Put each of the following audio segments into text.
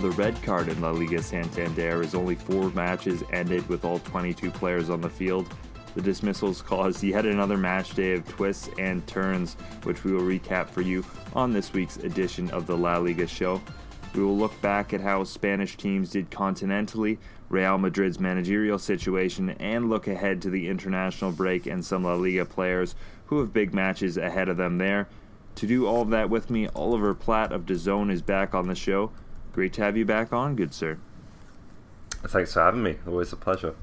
the red card in La Liga Santander as only four matches ended with all 22 players on the field. The dismissals caused yet another match day of twists and turns, which we will recap for you on this week's edition of the La Liga show. We will look back at how Spanish teams did continentally, Real Madrid's managerial situation, and look ahead to the international break and some La Liga players who have big matches ahead of them there. To do all of that with me, Oliver Platt of DAZN is back on the show. Great to have you back on, good sir. Thanks for having me. Always a pleasure.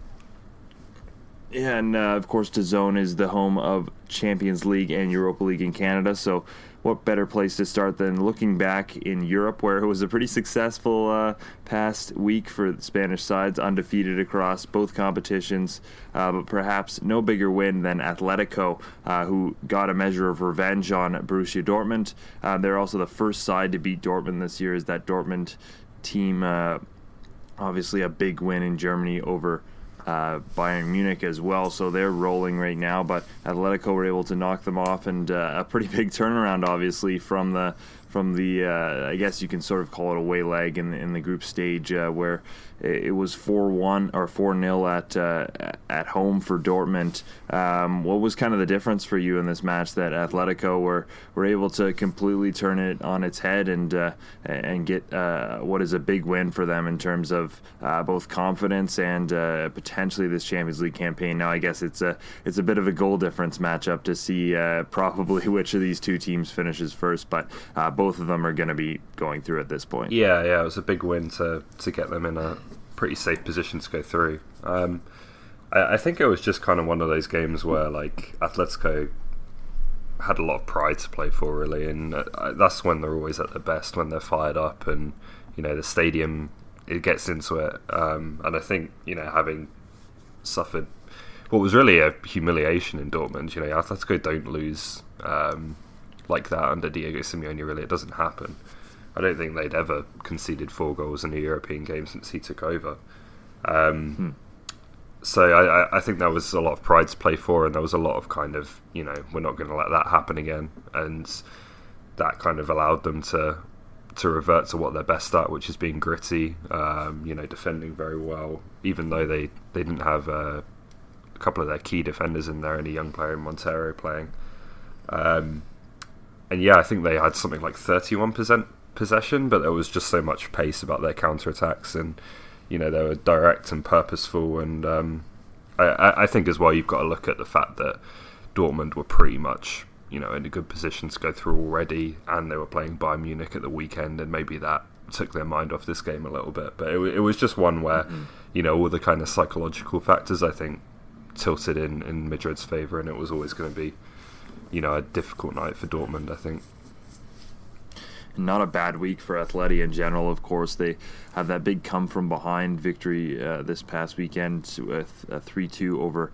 And uh, of course, DAZN is the home of Champions League and Europa League in Canada. So, what better place to start than looking back in Europe, where it was a pretty successful uh, past week for the Spanish sides, undefeated across both competitions, uh, but perhaps no bigger win than Atletico, uh, who got a measure of revenge on Borussia Dortmund. Uh, they're also the first side to beat Dortmund this year. Is that Dortmund team? Uh, obviously, a big win in Germany over uh, Bayern Munich as well. So they're rolling right now, but Atletico were able to knock them off, and uh, a pretty big turnaround, obviously, from the from the uh, I guess you can sort of call it a way leg in in the group stage uh, where it was four one or four 0 at uh, at home for Dortmund. Um, what was kind of the difference for you in this match that Atletico were were able to completely turn it on its head and uh, and get uh, what is a big win for them in terms of uh, both confidence and potentially this Champions League campaign. Now I guess it's a it's a bit of a goal difference matchup to see probably which of these two teams finishes first, but both of them are going to be going through at this point. Yeah, yeah, it was a big win to to get them in a pretty safe position to go through. Um, I, I, think it was just kind of one of those games where like Atletico had a lot of pride to play for, really, and uh, that's when they're always at their best when they're fired up and you know the stadium it gets into it. Um, and I think you know having suffered what was really a humiliation in Dortmund, you know Atletico don't lose um, like that under Diego Simeone. Really, it doesn't happen. I don't think they'd ever conceded four goals in a European game since he took over. Um, hmm. So I, I, think there was a lot of pride to play for, and there was a lot of kind of you know we're not going to let that happen again, and that kind of allowed them to to revert to what they're best at, which is being gritty, um, you know, defending very well, even though they they didn't have uh, a couple of their key defenders in there and a young player in Montero playing. Um, and yeah, I think they had something like 31% possession, but there was just so much pace about their counter attacks, and you know they were direct and purposeful. And um, I, I, think as well, you've got to look at the fact that Dortmund were pretty much you know in a good position to go through already, and they were playing Bayern Munich at the weekend, and maybe that took their mind off this game a little bit. But it, it was just one where mm-hmm. you know all the kind of psychological factors I think tilted in in Madrid's favour, and it was always going to be you know a difficult night for Dortmund. I think not a bad week for Atleti in general. Of course, they have that big come from behind victory uh, this past weekend with a 3 2 over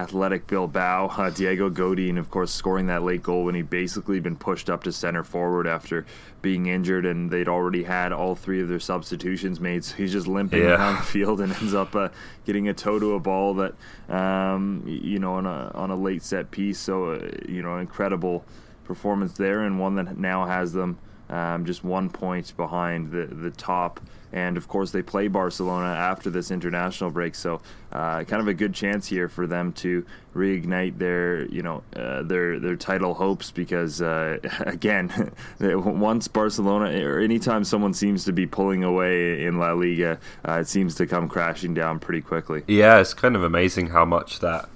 Athletic Bilbao. Uh, Diego Godin, of course, scoring that late goal when he basically been pushed up to center forward after being injured, and they'd already had all three of their substitutions made. So he's just limping yeah. around the field and ends up uh, getting a toe to a ball that, um, you know, on a on a late set piece. So uh, you know, incredible performance there, and one that now has them um, just one point behind the the top. And of course, they play Barcelona after this international break, so uh, kind of a good chance here for them to reignite their, you know, uh, their their title hopes. Because uh, again, once Barcelona or anytime someone seems to be pulling away in La Liga, uh, it seems to come crashing down pretty quickly. Yeah, it's kind of amazing how much that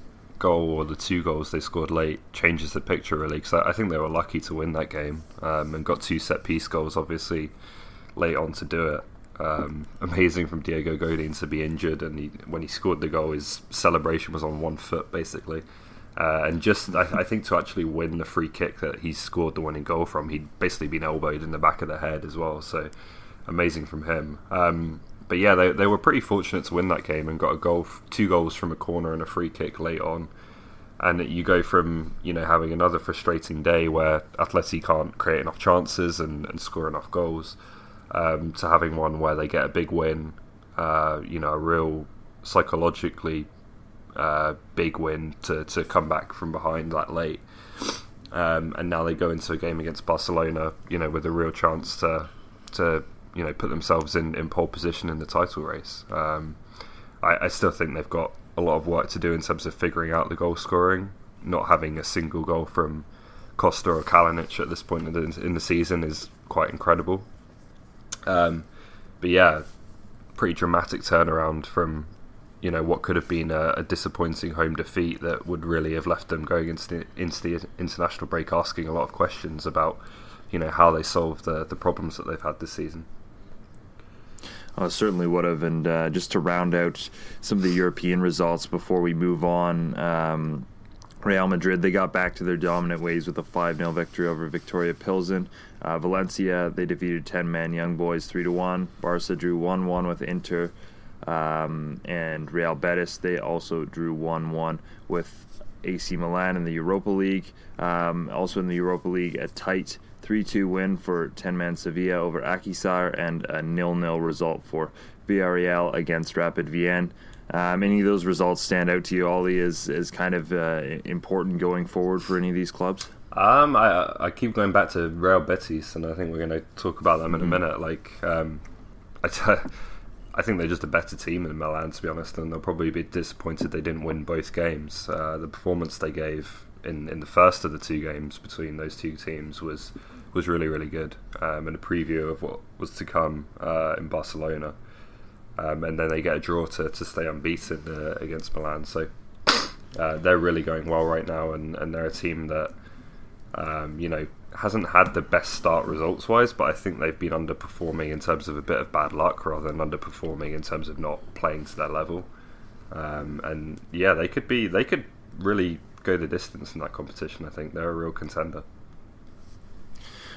goal or the two goals they scored late changes the picture really because I, I, think they were lucky to win that game um, and got two set piece goals obviously late on to do it. Um, amazing from Diego Godin to be injured and he, when he scored the goal his celebration was on one foot basically. Uh, and just I, I, think to actually win the free kick that he scored the winning goal from, he'd basically been elbowed in the back of the head as well. So amazing from him. Um, but yeah, they, they were pretty fortunate to win that game and got a goal, two goals from a corner and a free kick late on. And you go from you know having another frustrating day where Atleti can't create enough chances and, and score enough goals, um, to having one where they get a big win. Uh, you know, a real psychologically uh, big win to, to come back from behind that late. Um, and now they go into a game against Barcelona, you know, with a real chance to to you know put themselves in, in pole position in the title race. Um, I, I, still think they've got a lot of work to do in terms of figuring out the goal scoring. Not having a single goal from Costa or Kalinic at this point in the, in the season is quite incredible. Um, but yeah, pretty dramatic turnaround from you know what could have been a, a, disappointing home defeat that would really have left them going into the, into the international break asking a lot of questions about you know how they solve the the problems that they've had this season. Uh, certainly would have. And uh, just to round out some of the European results before we move on, um, Real Madrid they got back to their dominant ways with a 5 0 victory over Viktoria Pilsen. Uh, Valencia they defeated 10 man Young Boys 3 1. Barca drew 1 1 with Inter. Um, and Real Betis they also drew 1 1 with AC Milan in the Europa League. Um, also in the Europa League, a tight 3 2 win for 10 man Sevilla over Akhisar and a nil nil result for Villarreal against Rapid Vienna. Um, any of those results stand out to you, Ollie, as, as kind of uh, important going forward for any of these clubs? Um, I I keep going back to Real Betis, and I think we're going to talk about them in mm-hmm. a minute. Like, um, I, t- I think they're just a better team than Milan, to be honest, and they'll probably be disappointed they didn't win both games. Uh, the performance they gave in, in the first of the two games between those two teams was was really really good, um, and a preview of what was to come uh, in Barcelona. Um, and then they get a draw to, to stay unbeaten uh, against Milan. So uh, they're really going well right now, and, and they're a team that um, you know hasn't had the best start results wise, but I think they've been underperforming in terms of a bit of bad luck rather than underperforming in terms of not playing to their level. Um, and yeah, they could be they could really go the distance in that competition. I think they're a real contender.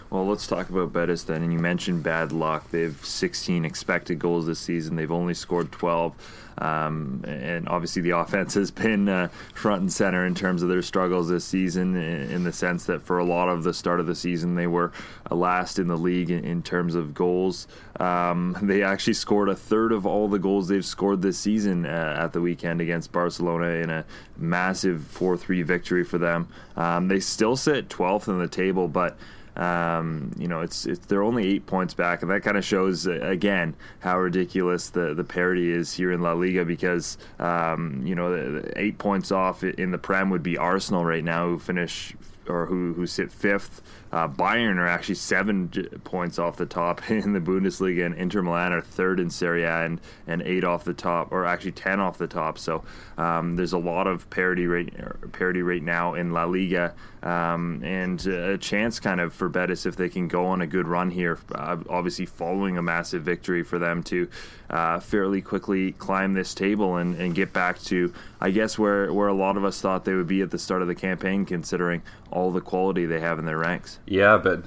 Well, let's talk about Betis then. And you mentioned bad luck. They've 16 expected goals this season. They've only scored 12. Um, and obviously, the offense has been uh, front and center in terms of their struggles this season, in the sense that for a lot of the start of the season, they were uh, last in the league in, terms of goals. Um, they actually scored a third of all the goals they've scored this season uh, at the weekend against Barcelona in a massive 4 3 victory for them. Um, they still sit 12th in the table, but um, you know, it's, it's they're only eight points back, and that kind of shows uh, again how ridiculous the the parity is here in La Liga. Because um, you know, the, the eight points off in the Prem would be Arsenal right now, who finish or who who sit fifth. Uh, Bayern are actually seven points off the top in the Bundesliga, and Inter Milan are third in Serie A and, and eight off the top, or actually ten off the top. So um, there's a lot of parity right parity right now in La Liga, um, and a chance kind of for Betis if they can go on a good run here. Uh, obviously, following a massive victory for them to uh, fairly quickly climb this table and, and get back to, I guess, where where a lot of us thought they would be at the start of the campaign, considering all the quality they have in their ranks. Yeah, but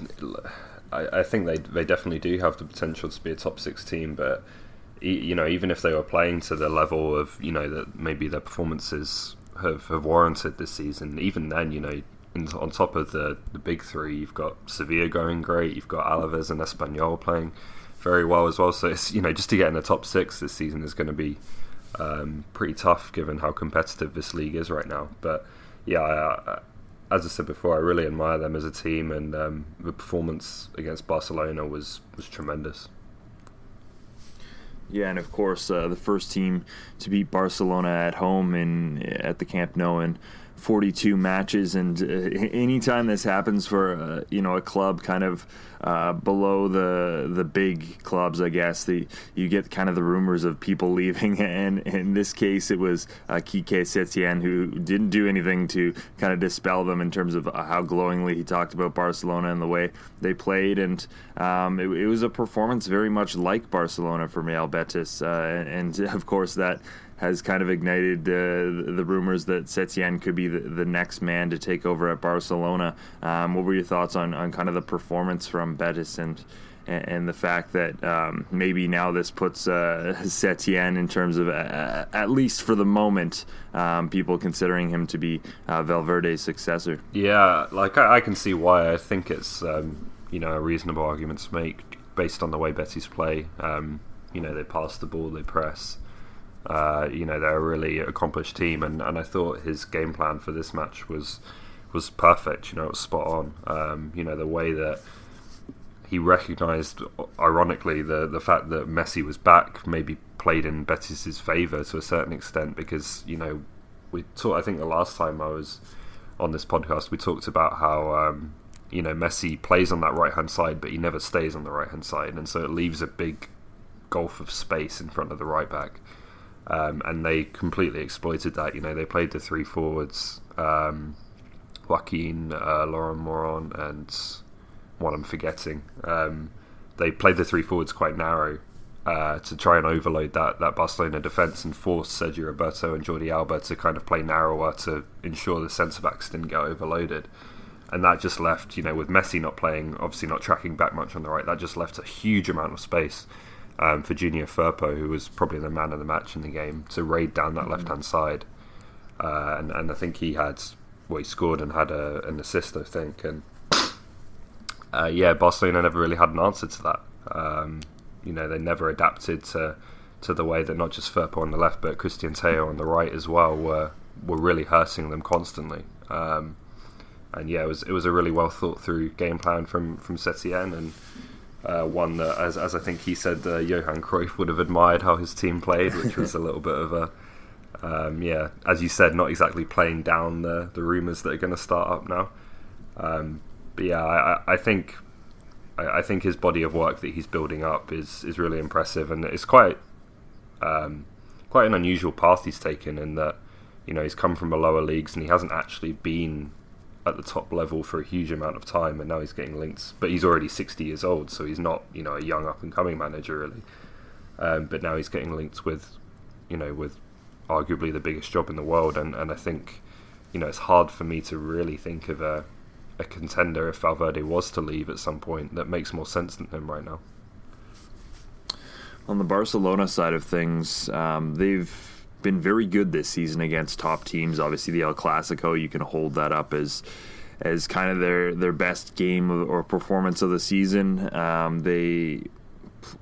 I, I think they they definitely do have the potential to be a top six team, but you know, even if they were playing to the level of you know that maybe their performances have, have warranted this season, even then, you know, in, on top of the the big three, you've got Sevilla going great, you've got Alaves and Espanyol playing very well as well. So it's you know just to get in the top six this season is going to be um, pretty tough given how competitive this league is right now. But yeah, I, as I said before, I really admire them as a team, and um, the performance against Barcelona was was tremendous. Yeah, and of course, uh, the first team to beat Barcelona at home in at the Camp Nou in 42 matches, and uh, anytime this happens for uh, you know a club kind of uh, below the the big clubs, I guess the you get kind of the rumors of people leaving, and in this case, it was uh, Quique Setien who didn't do anything to kind of dispel them in terms of how glowingly he talked about Barcelona and the way they played, and um, it, it, was a performance very much like Barcelona for Real Betis, uh, and, and of course that has kind of ignited uh, the rumors that Setien could be the, the, next man to take over at Barcelona. Um, what were your thoughts on, on kind of the performance from Betis and and the fact that um, maybe now this puts uh, Setien in terms of, uh, at least for the moment, um, people considering him to be uh, Valverde's successor. Yeah, like I, I, can see why. I think it's um, you know a reasonable argument to make based on the way Betis play. Um, you know, they pass the ball, they press. Uh, you know, they're a really accomplished team, and, and I thought his game plan for this match was was perfect. You know, it was spot on. Um, you know, the way that he recognised, ironically, the the fact that Messi was back maybe played in Betis's favour to a certain extent because you know we talked. I think the last time I was on this podcast, we talked about how um, you know Messi plays on that right hand side, but he never stays on the right hand side, and so it leaves a big gulf of space in front of the right back. Um, and they completely exploited that. You know, they played the three forwards, um, Joaquin, uh, Loren Morón, and one I'm forgetting. Um, they played the three forwards quite narrow uh, to try and overload that, that Barcelona defence and force Sergi Roberto and Jordi Alba to kind of play narrower to ensure the centre backs didn't get overloaded. And that just left, you know, with Messi not playing, obviously not tracking back much on the right, that just left a huge amount of space um, for Junior Firpo, who was probably the man of the match in the game, to raid down that mm-hmm. left hand side. Uh, and, and I think he had, well, he scored and had a, an assist, I think. And uh, yeah, Barcelona never really had an answer to that. Um, you know, they never adapted to to the way that not just Firpo on the left, but Cristian Tello on the right as well were were really hurting them constantly. Um, and yeah, it was it was a really well thought through game plan from from Setien and uh, one that, as as I think he said, uh, Johan Cruyff would have admired how his team played, which was a little bit of a um, yeah, as you said, not exactly playing down the the rumours that are going to start up now. Um, but yeah, I, I think I, I, think his body of work that he's building up is is really impressive, and it's quite um, quite an unusual path he's taken in that you know he's come from the lower leagues and he hasn't actually been at the top level for a huge amount of time, and now he's getting linked. But he's already sixty years old, so he's not you know a young up and coming manager really. Um, but now he's getting linked with you know with arguably the biggest job in the world, and and I think you know it's hard for me to really think of a a contender if Valverde was to leave at some point that makes more sense than him right now. On the Barcelona side of things, um, they've been very good this season against top teams. Obviously, the El Clasico, you can hold that up as as kind of their their best game or performance of the season. Um, they,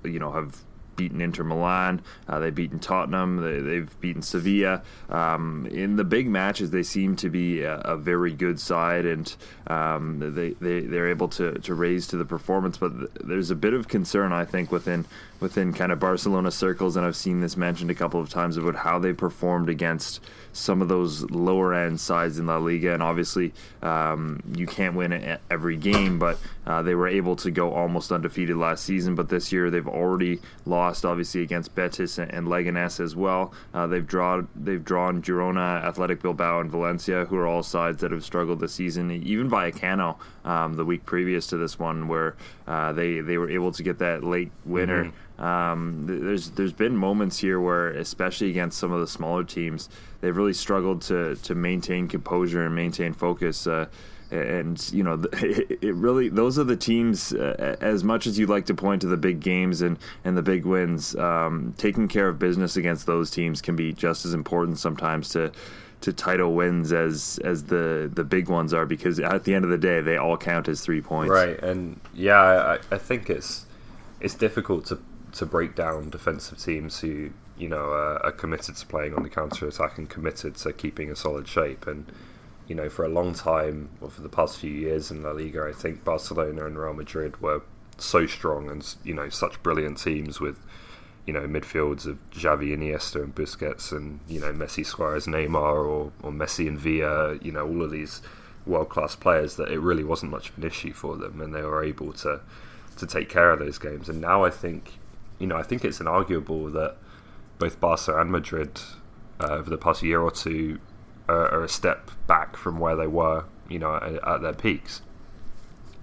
you know, have beaten Inter Milan. Uh, they've beaten Tottenham. They, have beaten Sevilla. Um, in the big matches, they seem to be a, a very good side, and um, they, they they're able to, to raise to the performance. But th- there's a bit of concern, I think, within within kind of Barcelona circles, and I've seen this mentioned a couple of times about how they performed against some of those lower end sides in La Liga. And obviously, um, you can't win every game, but uh, they were able to go almost undefeated last season. But this year, they've already lost, obviously, against Betis and Leganes as well. Uh, they've drawn they've drawn Girona, Athletic Bilbao, and Valencia, who are all sides that have struggled this season. Even Vallecano, um, the week previous to this one, where uh, they they were able to get that late winner. Mm-hmm. Um, there's there's been moments here where, especially against some of the smaller teams, they've really struggled to to maintain composure and maintain focus. Uh, and you know, it, really those are the teams. Uh, as much as you like to point to the big games and and the big wins, um, taking care of business against those teams can be just as important sometimes to to title wins as as the the big ones are because at the end of the day they all count as three points. Right, and yeah, I, I think it's it's difficult to to break down defensive teams who you know are, are committed to playing on the counter attack and committed to keeping a solid shape. And you know, for a long time, or for the past few years in La Liga, I think Barcelona and Real Madrid were so strong and you know such brilliant teams with you know midfields of Xavi, Iniesta, and Busquets, and you know Messi, Suarez, Neymar, or or Messi and Villa. You know all of these world class players that it really wasn't much of an issue for them, and they were able to to take care of those games. And now I think you know, I think it's inarguable that both Barca and Madrid uh, over the past year or two are, are, a step back from where they were, you know, at, at their peaks.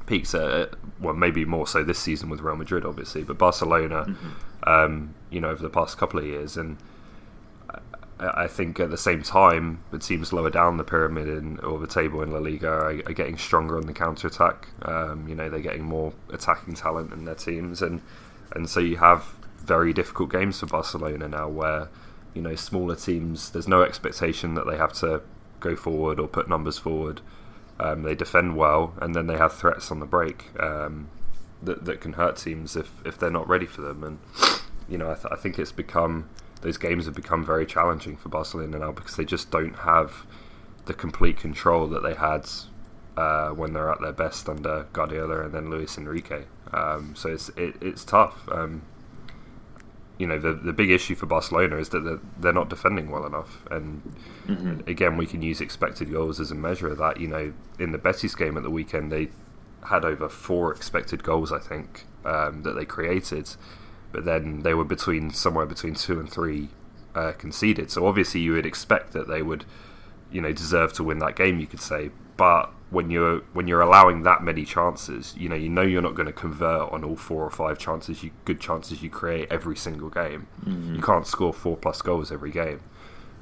Peaks, well, maybe more so this season with Real Madrid, obviously, but Barcelona, mm-hmm. um, you know, over the past couple of years, and I, I think at the same time, the teams lower down the pyramid in, or the table in La Liga are, are getting stronger on the counter attack. Um, you know, they're getting more attacking talent in their teams, and and so you have very difficult games for Barcelona now, where you know smaller teams. There's no expectation that they have to go forward or put numbers forward. Um, they defend well, and then they have threats on the break um, that that can hurt teams if if they're not ready for them. And you know, I, th- I think it's become those games have become very challenging for Barcelona now because they just don't have the complete control that they had uh, when they're at their best under Guardiola and then Luis Enrique. Um, so it's it, it's tough. Um, you know the the big issue for Barcelona is that they're, they're not defending well enough, and mm-hmm. again we can use expected goals as a measure of that. You know, in the Betis game at the weekend, they had over four expected goals, I think, um, that they created, but then they were between somewhere between two and three uh, conceded. So obviously you would expect that they would, you know, deserve to win that game. You could say, but when you're when you're allowing that many chances, you know, you know you're not going to convert on all four or five chances, you good chances you create every single game. Mm-hmm. You can't score four plus goals every game,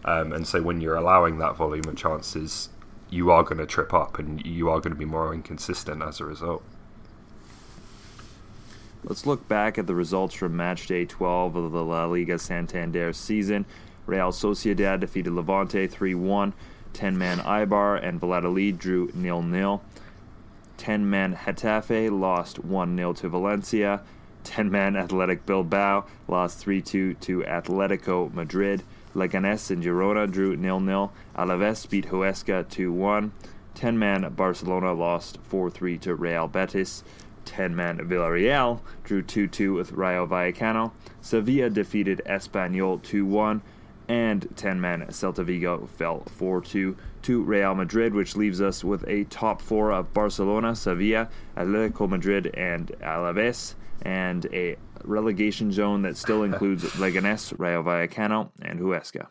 um, and so when you're allowing that volume of chances, you are going to trip up and you are going to be more inconsistent as a result. Let's look back at the results from match day 12 of the La Liga Santander season. Real Sociedad defeated Levante 3 1. 10 man Eibar and Valladolid drew 0 0. 10 man Getafe lost 1 0 to Valencia. 10 man Athletic Bilbao lost 3 2 to Atletico Madrid. Leganés and Girona drew 0 0. Alaves beat Huesca 2 1. 10 man Barcelona lost 4 3 to Real Betis. 10 man Villarreal drew 2 2 with Rayo Vallecano. Sevilla defeated Espanyol 2 1 and 10 man Celta Vigo fell 4 2 to Real Madrid, which leaves us with a top four of Barcelona, Sevilla, Atletico Madrid, and Alaves, and a relegation zone that still includes Leganés, Rayo Vallecano, and Huesca.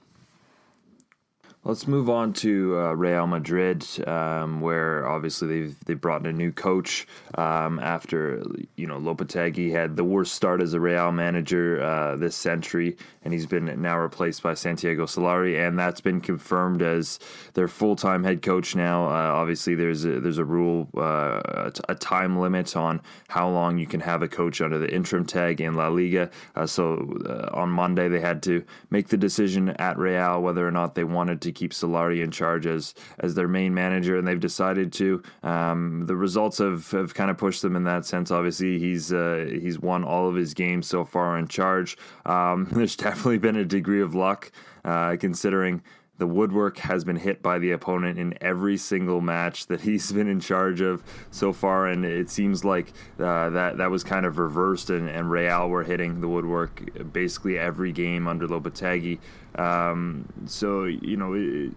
Let's move on to uh, Real Madrid, um, where obviously they've they brought in a new coach um, after you know Lopetegui had the worst start as a Real manager uh, this century, and he's been now replaced by Santiago Solari, and that's been confirmed as their full time head coach now. Uh, obviously, there's a, there's a rule, uh, a time limit on how long you can have a coach under the interim tag in La Liga. Uh, so uh, on Monday they had to make the decision at Real whether or not they wanted to keep Solari in charge as as their main manager, and they've decided to. Um, the results have, have kind of pushed them in that sense. Obviously, he's uh, he's won all of his games so far in charge. Um, there's definitely been a degree of luck, uh, considering the woodwork has been hit by the opponent in every single match that he's been in charge of so far, and it seems like uh, that that was kind of reversed, and, and Real were hitting the woodwork basically every game under Lopetegui. Um, so you know,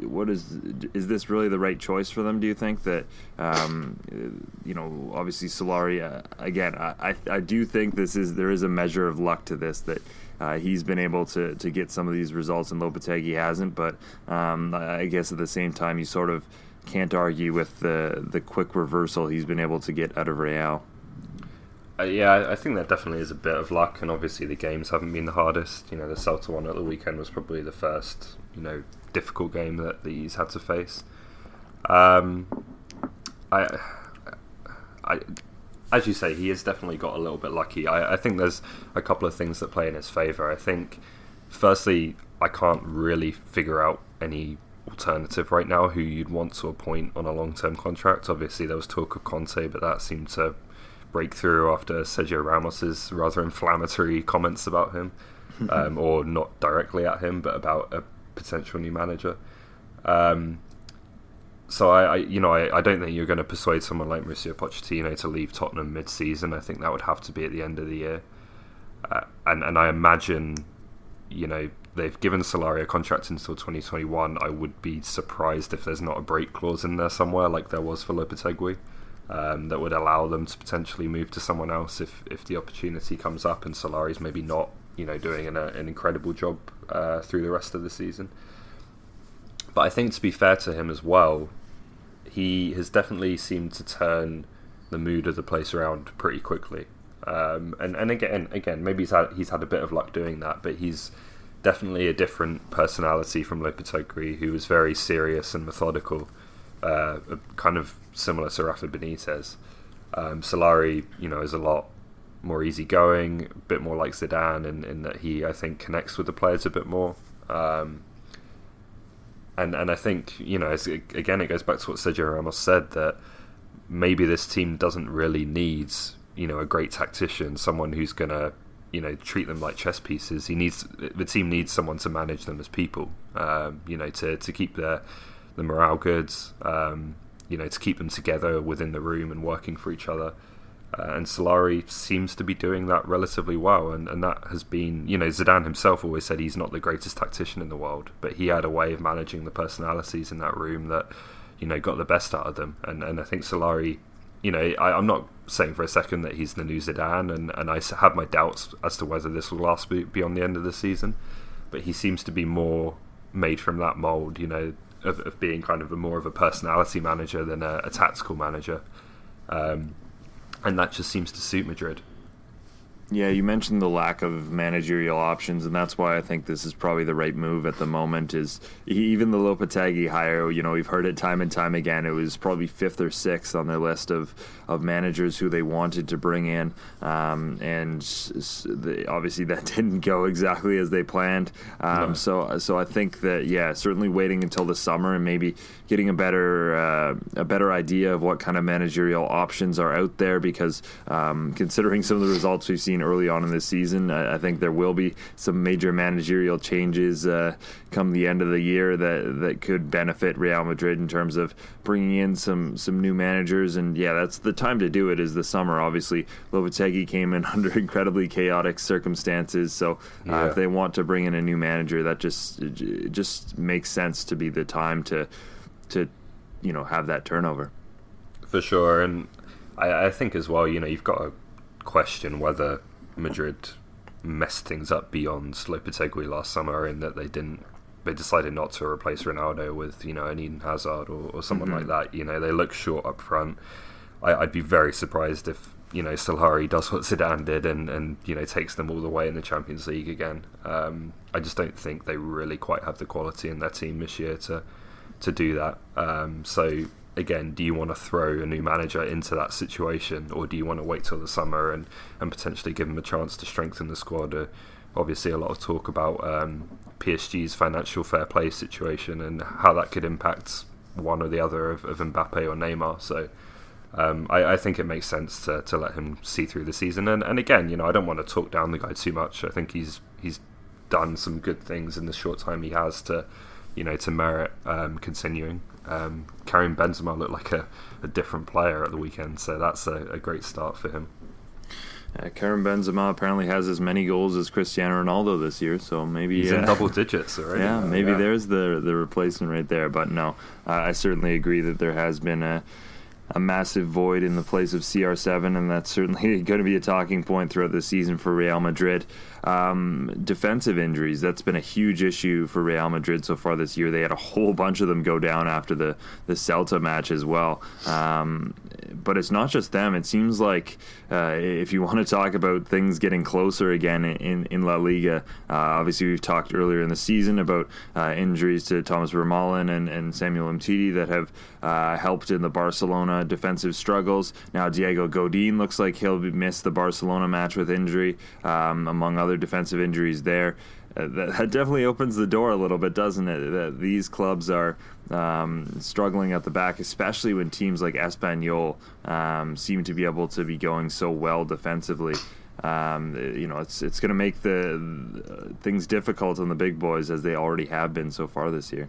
what is is this really the right choice for them? Do you think that um, you know, obviously Solari uh, again? I, I do think this is there is a measure of luck to this that. Uh, he's been able to, to get some of these results, and Lopetegui hasn't. But um, I guess at the same time, you sort of can't argue with the the quick reversal he's been able to get out of Real. Uh, yeah, I think that definitely is a bit of luck, and obviously the games haven't been the hardest. You know, the Celta one at the weekend was probably the first, you know, difficult game that, that he's had to face. Um, I, I, as you say, he has definitely got a little bit lucky. I, I think there's a couple of things that play in his favour. I think, firstly, I can't really figure out any alternative right now who you'd want to appoint on a long term contract. Obviously, there was talk of Conte, but that seemed to break through after Sergio Ramos's rather inflammatory comments about him, um, or not directly at him, but about a potential new manager. Um, so I, I, you know, I, I don't think you're going to persuade someone like Mauricio Pochettino to leave Tottenham mid-season. I think that would have to be at the end of the year, uh, and and I imagine, you know, they've given Solari a contract until 2021. I would be surprised if there's not a break clause in there somewhere, like there was for Lopetegui um, that would allow them to potentially move to someone else if, if the opportunity comes up and Solari's maybe not you know doing an, an incredible job uh, through the rest of the season. But I think to be fair to him as well, he has definitely seemed to turn the mood of the place around pretty quickly. Um, and and again, again, maybe he's had he's had a bit of luck doing that, but he's definitely a different personality from Lopetegui, who was very serious and methodical, uh, kind of similar to Rafa Benitez. Um, Solari, you know, is a lot more easygoing, a bit more like Zidane, in, in that he, I think, connects with the players a bit more. Um, and and I think you know, again, it goes back to what Sergio Ramos said that maybe this team doesn't really need you know a great tactician, someone who's gonna you know treat them like chess pieces. He needs the team needs someone to manage them as people. Um, you know, to to keep their the morale good. Um, you know, to keep them together within the room and working for each other. Uh, and Solari seems to be doing that relatively well, and, and that has been, you know, Zidane himself always said he's not the greatest tactician in the world, but he had a way of managing the personalities in that room that, you know, got the best out of them. And and I think Solari, you know, I, am not saying for a second that he's the new Zidane, and, and I have my doubts as to whether this will last beyond the end of the season, but he seems to be more made from that mold, you know, of, of being kind of a more of a personality manager than a, a tactical manager. Um, and that just seems to suit Madrid. Yeah, you mentioned the lack of managerial options, and that's why I think this is probably the right move at the moment. Is even the Lopetegui hire? You know, we've heard it time and time again. It was probably fifth or sixth on their list of, of managers who they wanted to bring in, um, and the, obviously that didn't go exactly as they planned. Um, no. So, so I think that yeah, certainly waiting until the summer and maybe getting a better uh, a better idea of what kind of managerial options are out there, because um, considering some of the results we've seen seen early on in this season. I, I think there will be some major managerial changes uh, come the end of the year that that could benefit Real Madrid in terms of bringing in some some new managers. And yeah, that's the time to do it. Is the summer? Obviously, Lopetegui came in under incredibly chaotic circumstances. So uh, yeah. if they want to bring in a new manager, that just it just makes sense to be the time to to you know have that turnover. For sure, and I, I think as well, you know, you've got to question whether Madrid messed things up beyond Lopetegui last summer in that they didn't they decided not to replace Ronaldo with you know an Eden Hazard or, or someone mm-hmm. like that. You know they look short up front. I, would be very surprised if you know Solari does what Zidane did and, and you know takes them all the way in the Champions League again. Um, I just don't think they really quite have the quality in their team this year to to do that. Um, so again, do you want to throw a new manager into that situation, or do you want to wait till the summer and, and potentially give him a chance to strengthen the squad? Uh, obviously, a lot of talk about um, PSG's financial fair play situation and how that could impact one or the other of, of Mbappe or Neymar. So. Um, I, I, think it makes sense to, to let him see through the season, and, and again, you know, I don't want to talk down the guy too much. I think he's he's done some good things in the short time he has to, you know, to merit um, continuing. Um, Karim Benzema looked like a, a, different player at the weekend, so that's a, a great start for him. Uh, Karim Benzema apparently has as many goals as Cristiano Ronaldo this year, so maybe he's uh, in double digits already. Yeah, maybe yeah. there's the the replacement right there. But no, uh, I certainly agree that there has been a a massive void in the place of CR7, and that's certainly going to be a talking point throughout the season for Real Madrid. Um, defensive injuries, that's been a huge issue for Real Madrid so far this year. They had a whole bunch of them go down after the, the Celta match as well. Um, but it's not just them. It seems like uh, if you want to talk about things getting closer again in, in La Liga, uh, obviously we've talked earlier in the season about uh, injuries to Thomas Vermaelen and, and Samuel Umtiti that have uh, helped in the Barcelona defensive struggles. Now Diego Godin looks like he'll miss the Barcelona match with injury, um, among other defensive injuries there. Uh, that, that, definitely opens the door a little bit, doesn't it? That these clubs are um, struggling at the back, especially when teams like Espanyol um, seem to be able to be going so well defensively. Um, you know, it's it's going to make the uh, things difficult on the big boys as they already have been so far this year.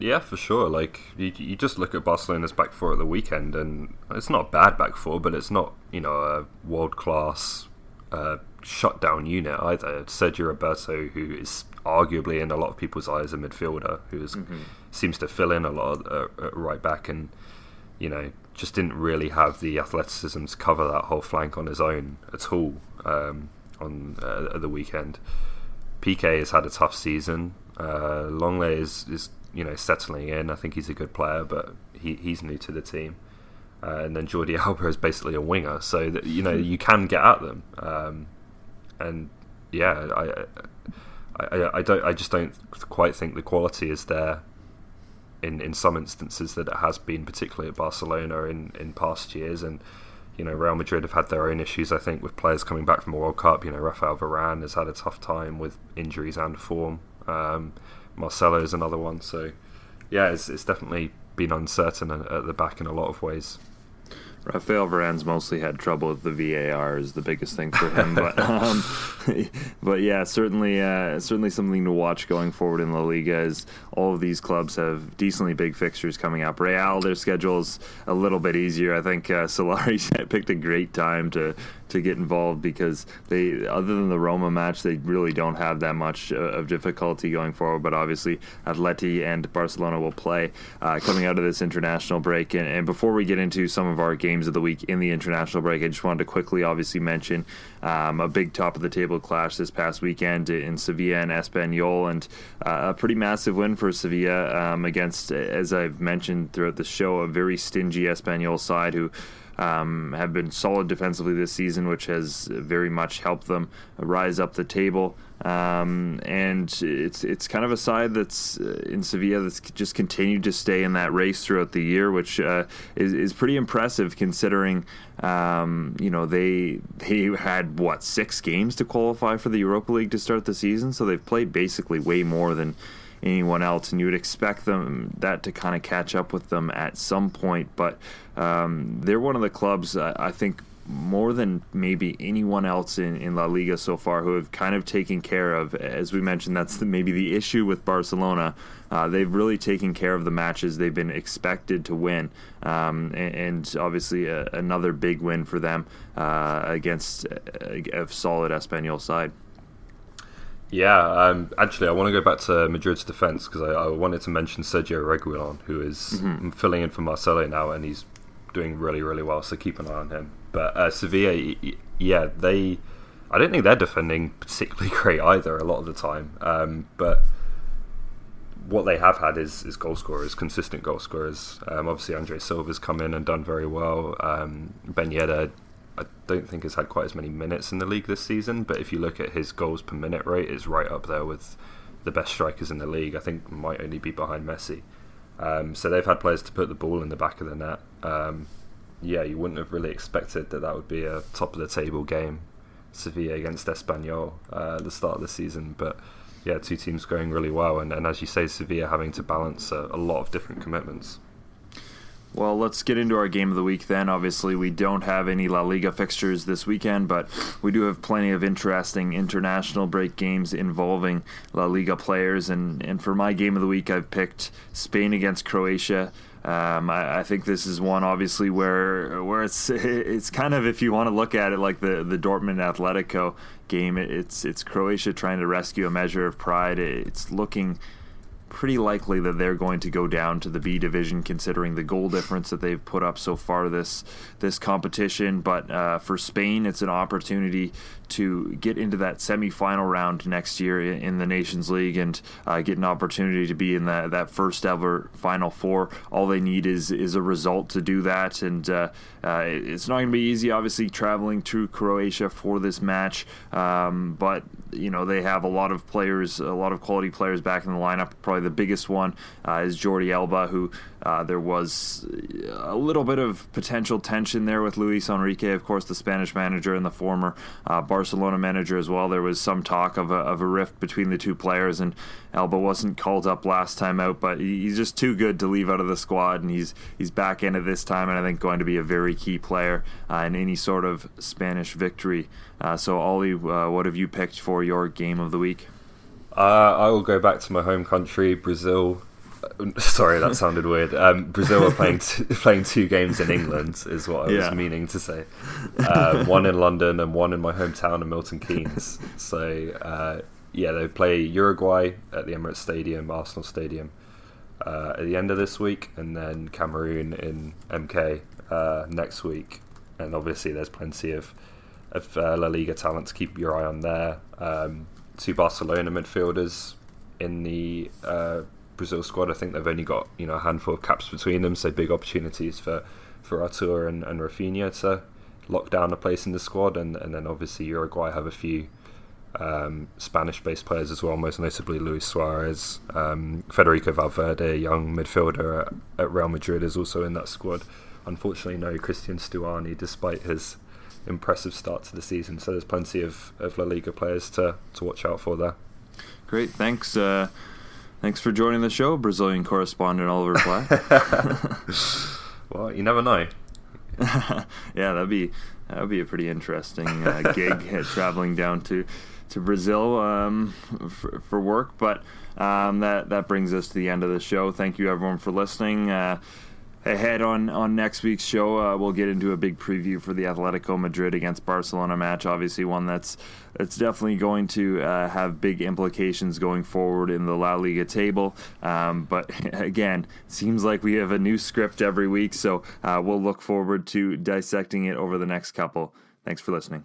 Yeah, for sure. Like you, you just look at Barcelona's back four at the weekend, and it's not bad back four, but it's not you know a world class uh, shutdown unit either. Sergi Roberto, who is arguably in a lot of people's eyes a midfielder, who is, mm-hmm. seems to fill in a lot uh, right back, and you know just didn't really have the athleticism to cover that whole flank on his own at all um, on uh, the weekend. Piqué has had a tough season. Uh, Lenglet is, is you know settling in. I think he's a good player, but he, he's new to the team. Uh, and then Jordi Alba is basically a winger, so that you know you can get at them. Um, and yeah, I, I, I don't, I just don't quite think the quality is there. In, in some instances that it has been, particularly at Barcelona in, in past years, and you know Real Madrid have had their own issues. I think with players coming back from the World Cup. You know Rafael Varane has had a tough time with injuries and form. Um, Marcelo is another one. So yeah, it's, it's definitely been uncertain at the back in a lot of ways. Rafael Varane's mostly had trouble with the VAR is the biggest thing for him, but um, but yeah, certainly uh, certainly something to watch going forward in La Liga. As all of these clubs have decently big fixtures coming up. Real, their schedule's a little bit easier. I think uh, Solari picked a great time to to get involved because they, other than the Roma match, they really don't have that much uh, of difficulty going forward. But obviously, Atleti and Barcelona will play uh, coming out of this international break. And, and, before we get into some of our games of the week in the international break, I just wanted to quickly, obviously, mention um, a big top of the table clash this past weekend in Sevilla and Espanyol, and uh, a pretty massive win for Sevilla um, against, as I've mentioned throughout the show, a very stingy Espanyol side who um, have been solid defensively this season, which has very much helped them rise up the table. Um, and it's it's kind of a side that's uh, in Sevilla that's just continued to stay in that race throughout the year, which uh, is, is pretty impressive considering um, you know they they had what six games to qualify for the Europa League to start the season, so they've played basically way more than anyone else, and you would expect them that to kind of catch up with them at some point. But um, they're one of the clubs I, I think more than maybe anyone else in, in La Liga so far who have kind of taken care of, as we mentioned, that's the, maybe the issue with Barcelona. Uh, they've really taken care of the matches they've been expected to win. Um, and, and, obviously, a, another big win for them uh, against a, a solid Espanyol side. Yeah, um, actually, I want to go back to Madrid's defense because I, I, wanted to mention Sergio Reguilon, who is mm-hmm. filling in for Marcelo now, and he's doing really, really well. So keep an eye on him. But uh, Sevilla, yeah, they. I don't think they're defending particularly great either a lot of the time. Um, but what they have had is, is goal scorers, consistent goal scorers. Um, obviously, Andre Silva's come in and done very well. Um, Ben Yedder I don't think has had quite as many minutes in the league this season, but if you look at his goals per minute rate, it's right up there with the best strikers in the league. I think might only be behind Messi. Um, so they've had players to put the ball in the back of the net. Um, yeah, you wouldn't have really expected that that would be a top of the table game, Sevilla against Espanyol uh, at the start of the season. But yeah, two teams going really well, and, and as you say, Sevilla having to balance a, a lot of different commitments. Well, let's get into our game of the week then. Obviously, we don't have any La Liga fixtures this weekend, but we do have plenty of interesting international break games involving La Liga players. And, and for my game of the week, I've picked Spain against Croatia. Um, I, I, think this is one obviously where where it's it's kind of if you want to look at it like the the Dortmund Atletico game, it's it's Croatia trying to rescue a measure of pride. It's looking pretty likely that they're going to go down to the B division, considering the goal difference that they've put up so far this this competition. But uh, for Spain, it's an opportunity to get into that semifinal round next year in the Nations League and uh, get an opportunity to be in that, that first ever Final Four. All they need is is a result to do that, and uh, uh, it's not going to be easy. Obviously, traveling to Croatia for this match, um, but you know they have a lot of players, a lot of quality players back in the lineup. Probably the biggest one uh, is Jordi Alba, who uh, there was a little bit of potential tension there with Luis Enrique, of course, the Spanish manager and the former uh, Barcelona manager as well. There was some talk of a, of a rift between the two players, and Alba wasn't called up last time out, but he's just too good to leave out of the squad, and he's he's back in it this time, and I think going to be a very key player uh, in any sort of Spanish victory. Uh, so, Ollie, uh, what have you picked for your game of the week? Uh, I will go back to my home country, Brazil. Sorry, that sounded weird. Um, Brazil are playing t- playing two games in England, is what I was meaning to say. Uh, one in London and one in my hometown of Milton Keynes. So uh, yeah, they play Uruguay at the Emirates Stadium, Arsenal Stadium, uh, at the end of this week, and then Cameroon in MK uh, next week. And obviously, there's plenty of of uh, La Liga talent to keep your eye on there. Um, two Barcelona midfielders in the uh, Brazil squad. I think they've only got you know a handful of caps between them, so big opportunities for for Arthur and, and Rafinha to lock down a place in the squad, and, and then obviously Uruguay have a few um, Spanish-based players as well, most notably Luis Suarez, um, Federico Valverde, young midfielder at, at, Real Madrid, is also in that squad. Unfortunately, no Cristhian Stuani, despite his impressive start to the season. So there's plenty of, of La Liga players to, to watch out for there. Great, thanks. Uh, Thanks for joining the show, Brazilian correspondent Oliver Platt. well, you never know. yeah, that'd be that'd be a pretty interesting uh, gig traveling down to to Brazil um, for, for, work. But um, that that brings us to the end of the show. Thank you everyone for listening. Uh, ahead on on next week's show. Uh, we'll get into a big preview for the atletico madrid against barcelona match obviously one that's that's definitely going to uh, have big implications going forward in the la liga table. Um, but again seems like we have a new script every week so uh, we'll look forward to dissecting it over the next couple. Thanks for listening